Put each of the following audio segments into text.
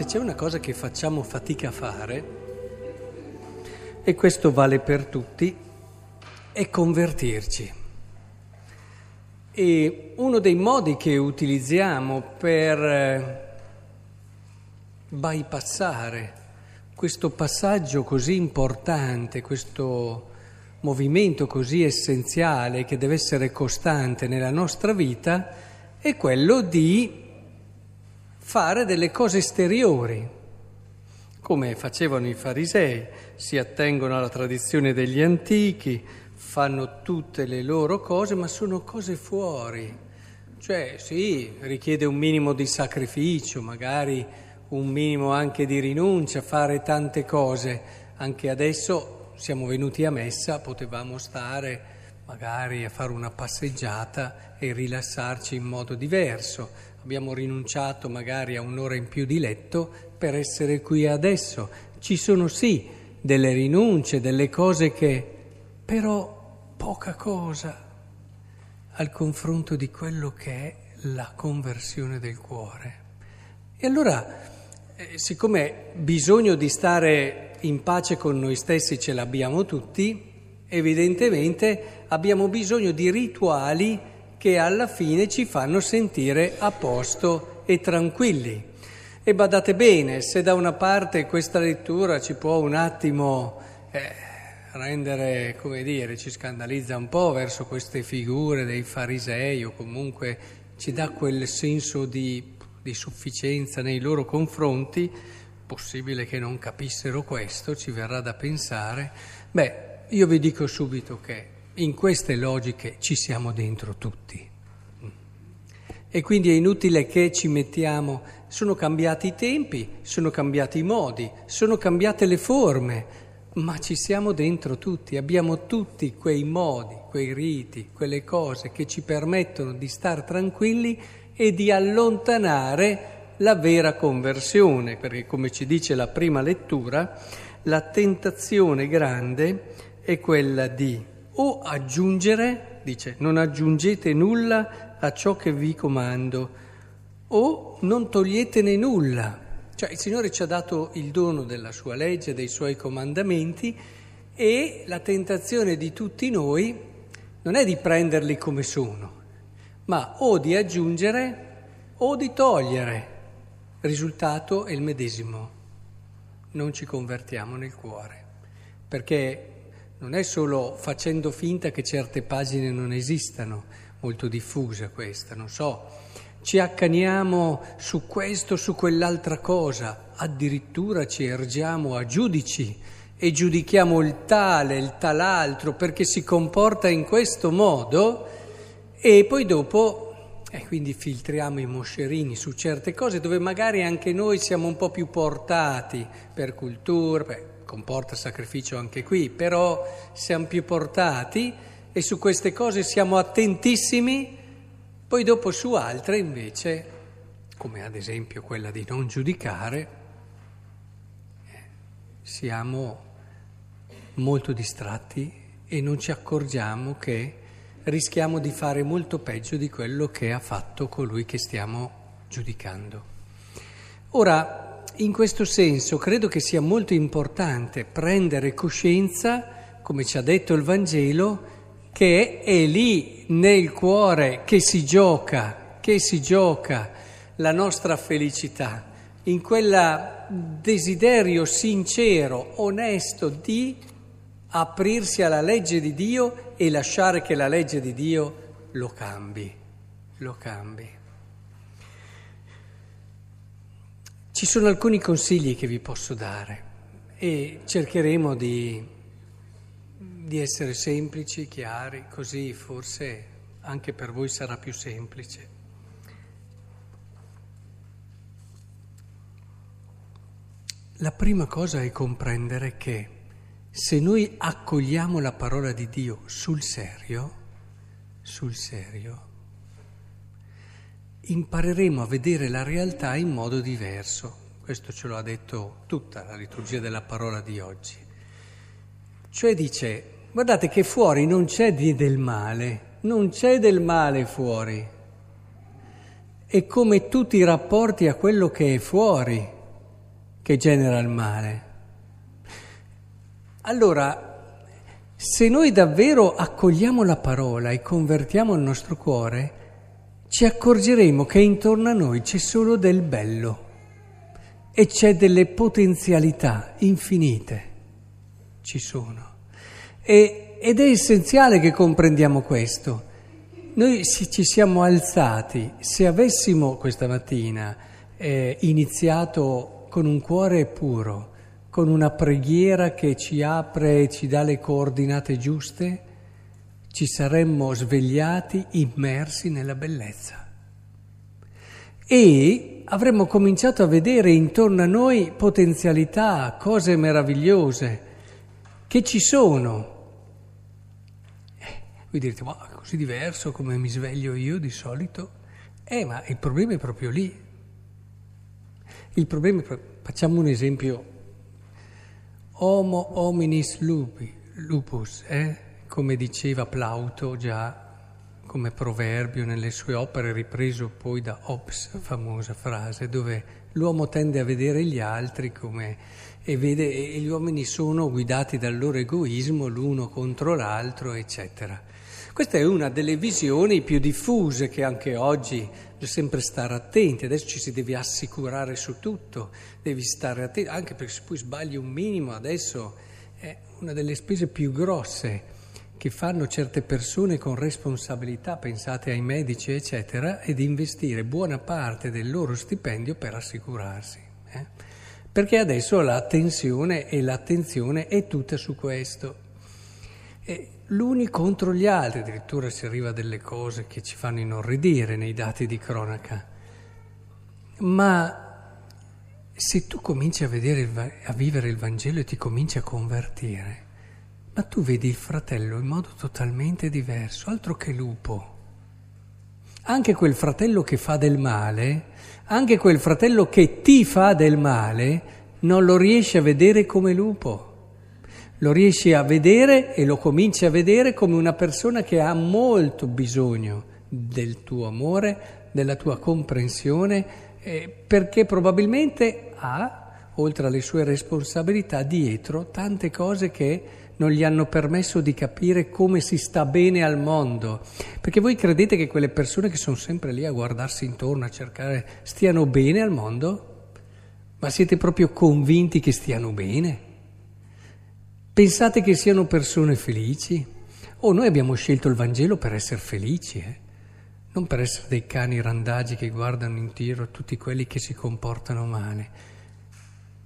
se c'è una cosa che facciamo fatica a fare, e questo vale per tutti, è convertirci. E uno dei modi che utilizziamo per eh, bypassare questo passaggio così importante, questo movimento così essenziale che deve essere costante nella nostra vita, è quello di fare delle cose esteriori, come facevano i farisei, si attengono alla tradizione degli antichi, fanno tutte le loro cose, ma sono cose fuori. Cioè sì, richiede un minimo di sacrificio, magari un minimo anche di rinuncia, fare tante cose. Anche adesso siamo venuti a messa, potevamo stare magari a fare una passeggiata e rilassarci in modo diverso abbiamo rinunciato magari a un'ora in più di letto per essere qui adesso. Ci sono sì delle rinunce, delle cose che, però poca cosa al confronto di quello che è la conversione del cuore. E allora, eh, siccome bisogno di stare in pace con noi stessi ce l'abbiamo tutti, evidentemente abbiamo bisogno di rituali che alla fine ci fanno sentire a posto e tranquilli. E badate bene, se da una parte questa lettura ci può un attimo eh, rendere, come dire, ci scandalizza un po' verso queste figure dei farisei o comunque ci dà quel senso di, di sufficienza nei loro confronti, possibile che non capissero questo, ci verrà da pensare, beh, io vi dico subito che in queste logiche ci siamo dentro tutti. E quindi è inutile che ci mettiamo, sono cambiati i tempi, sono cambiati i modi, sono cambiate le forme, ma ci siamo dentro tutti, abbiamo tutti quei modi, quei riti, quelle cose che ci permettono di stare tranquilli e di allontanare la vera conversione, perché come ci dice la prima lettura, la tentazione grande è quella di o aggiungere, dice, non aggiungete nulla a ciò che vi comando, o non toglietene nulla. Cioè il Signore ci ha dato il dono della sua legge, dei suoi comandamenti e la tentazione di tutti noi non è di prenderli come sono, ma o di aggiungere o di togliere. Il risultato è il medesimo. Non ci convertiamo nel cuore, perché non è solo facendo finta che certe pagine non esistano, molto diffusa questa, non so, ci accaniamo su questo, su quell'altra cosa, addirittura ci ergiamo a giudici e giudichiamo il tale, il tal'altro perché si comporta in questo modo e poi dopo, e quindi filtriamo i moscerini su certe cose dove magari anche noi siamo un po' più portati per cultura, beh, comporta sacrificio anche qui, però siamo più portati e su queste cose siamo attentissimi, poi dopo su altre invece, come ad esempio quella di non giudicare, eh, siamo molto distratti e non ci accorgiamo che rischiamo di fare molto peggio di quello che ha fatto colui che stiamo giudicando. Ora, in questo senso credo che sia molto importante prendere coscienza, come ci ha detto il Vangelo, che è lì nel cuore che si gioca, che si gioca la nostra felicità, in quel desiderio sincero, onesto di aprirsi alla legge di Dio e lasciare che la legge di Dio lo cambi, lo cambi. Ci sono alcuni consigli che vi posso dare e cercheremo di, di essere semplici, chiari, così forse anche per voi sarà più semplice. La prima cosa è comprendere che se noi accogliamo la parola di Dio sul serio, sul serio, impareremo a vedere la realtà in modo diverso. Questo ce lo ha detto tutta la liturgia della parola di oggi. Cioè dice, guardate che fuori non c'è del male, non c'è del male fuori. E come tutti i rapporti a quello che è fuori, che genera il male. Allora, se noi davvero accogliamo la parola e convertiamo il nostro cuore, ci accorgeremo che intorno a noi c'è solo del bello e c'è delle potenzialità infinite. Ci sono. E, ed è essenziale che comprendiamo questo. Noi ci siamo alzati, se avessimo questa mattina eh, iniziato con un cuore puro, con una preghiera che ci apre e ci dà le coordinate giuste, ci saremmo svegliati immersi nella bellezza. E avremmo cominciato a vedere intorno a noi potenzialità, cose meravigliose che ci sono. Eh, voi direte, ma è così diverso come mi sveglio io di solito? Eh, ma il problema è proprio lì. Il problema è, facciamo un esempio, homo hominis lupi, lupus, eh? Come diceva Plauto già come proverbio nelle sue opere, ripreso poi da Hobbes, famosa frase, dove l'uomo tende a vedere gli altri come, e, vede, e gli uomini sono guidati dal loro egoismo l'uno contro l'altro, eccetera. Questa è una delle visioni più diffuse che anche oggi bisogna sempre stare attenti, adesso ci si deve assicurare su tutto, devi stare attenti, anche perché se poi sbagli un minimo adesso è una delle spese più grosse che fanno certe persone con responsabilità, pensate ai medici, eccetera, ed investire buona parte del loro stipendio per assicurarsi. Eh? Perché adesso la tensione e l'attenzione è tutta su questo. E l'uni contro gli altri, addirittura si arriva a delle cose che ci fanno inorridire nei dati di cronaca. Ma se tu cominci a, vedere, a vivere il Vangelo e ti cominci a convertire, ma tu vedi il fratello in modo totalmente diverso, altro che lupo. Anche quel fratello che fa del male, anche quel fratello che ti fa del male, non lo riesci a vedere come lupo. Lo riesci a vedere e lo cominci a vedere come una persona che ha molto bisogno del tuo amore, della tua comprensione, eh, perché probabilmente ha, oltre alle sue responsabilità, dietro tante cose che non gli hanno permesso di capire come si sta bene al mondo. Perché voi credete che quelle persone che sono sempre lì a guardarsi intorno, a cercare, stiano bene al mondo? Ma siete proprio convinti che stiano bene? Pensate che siano persone felici? Oh, noi abbiamo scelto il Vangelo per essere felici, eh? non per essere dei cani randagi che guardano in tiro tutti quelli che si comportano male.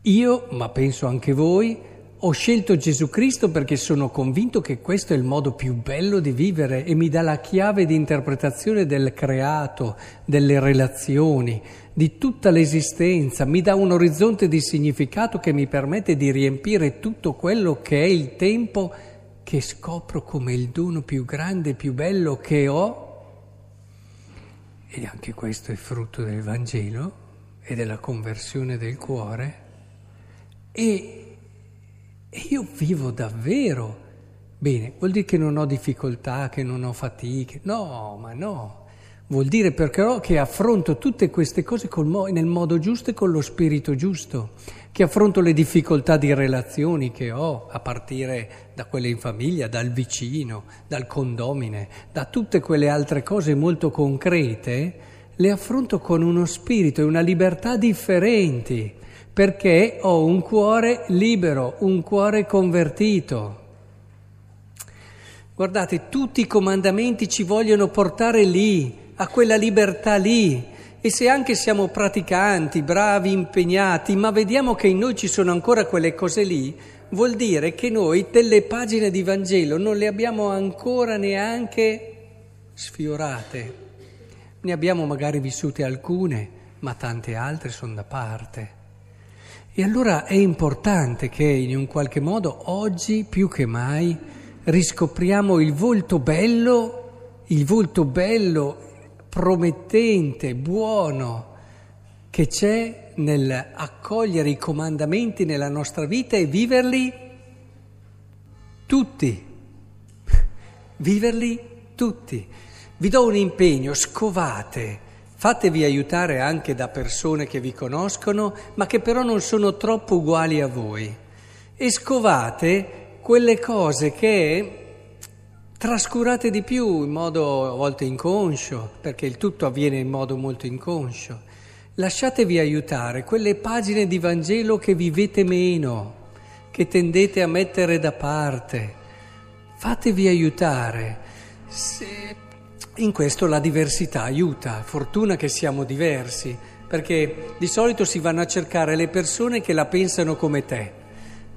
Io, ma penso anche voi, ho scelto Gesù Cristo perché sono convinto che questo è il modo più bello di vivere e mi dà la chiave di interpretazione del creato, delle relazioni, di tutta l'esistenza, mi dà un orizzonte di significato che mi permette di riempire tutto quello che è il tempo che scopro come il dono più grande e più bello che ho. E anche questo è frutto del Vangelo e della conversione del cuore. E e io vivo davvero bene. Vuol dire che non ho difficoltà, che non ho fatiche. No, ma no. Vuol dire però che affronto tutte queste cose mo- nel modo giusto e con lo spirito giusto, che affronto le difficoltà di relazioni che ho, a partire da quelle in famiglia, dal vicino, dal condomine, da tutte quelle altre cose molto concrete, le affronto con uno spirito e una libertà differenti perché ho un cuore libero, un cuore convertito. Guardate, tutti i comandamenti ci vogliono portare lì, a quella libertà lì. E se anche siamo praticanti, bravi, impegnati, ma vediamo che in noi ci sono ancora quelle cose lì, vuol dire che noi delle pagine di Vangelo non le abbiamo ancora neanche sfiorate. Ne abbiamo magari vissute alcune, ma tante altre sono da parte. E allora è importante che in un qualche modo oggi più che mai riscopriamo il volto bello, il volto bello, promettente, buono che c'è nel accogliere i comandamenti nella nostra vita e viverli tutti. Viverli tutti. Vi do un impegno, scovate fatevi aiutare anche da persone che vi conoscono, ma che però non sono troppo uguali a voi, e scovate quelle cose che trascurate di più in modo a volte inconscio, perché il tutto avviene in modo molto inconscio. Lasciatevi aiutare quelle pagine di Vangelo che vivete meno, che tendete a mettere da parte. Fatevi aiutare. Se in questo la diversità aiuta, fortuna che siamo diversi, perché di solito si vanno a cercare le persone che la pensano come te.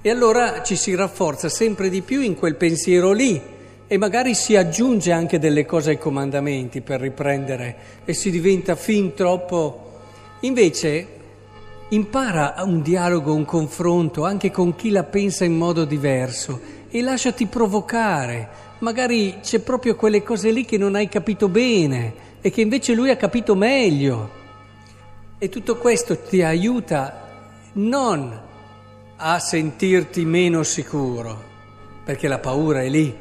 E allora ci si rafforza sempre di più in quel pensiero lì e magari si aggiunge anche delle cose ai comandamenti per riprendere e si diventa fin troppo... Invece impara un dialogo, un confronto anche con chi la pensa in modo diverso e lasciati provocare. Magari c'è proprio quelle cose lì che non hai capito bene e che invece lui ha capito meglio. E tutto questo ti aiuta non a sentirti meno sicuro, perché la paura è lì,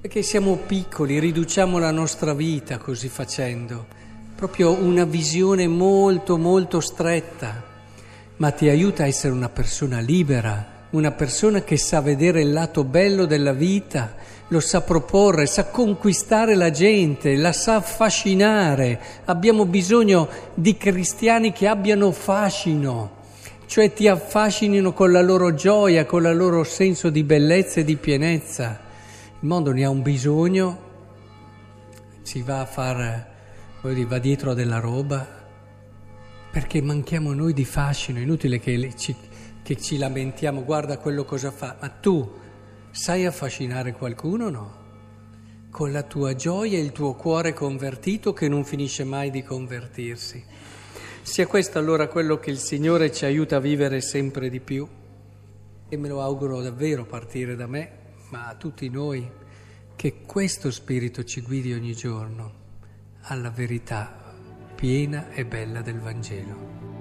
perché siamo piccoli, riduciamo la nostra vita così facendo, proprio una visione molto molto stretta, ma ti aiuta a essere una persona libera, una persona che sa vedere il lato bello della vita, lo sa proporre, sa conquistare la gente, la sa affascinare. Abbiamo bisogno di cristiani che abbiano fascino, cioè ti affascinino con la loro gioia, con il loro senso di bellezza e di pienezza. Il mondo ne ha un bisogno, si va a fare, va dietro a della roba, perché manchiamo noi di fascino, è inutile che ci, che ci lamentiamo, guarda quello cosa fa, ma tu sai affascinare qualcuno o no? Con la tua gioia e il tuo cuore convertito che non finisce mai di convertirsi. Sia questo allora quello che il Signore ci aiuta a vivere sempre di più e me lo auguro davvero partire da me ma a tutti noi, che questo Spirito ci guidi ogni giorno alla verità piena e bella del Vangelo.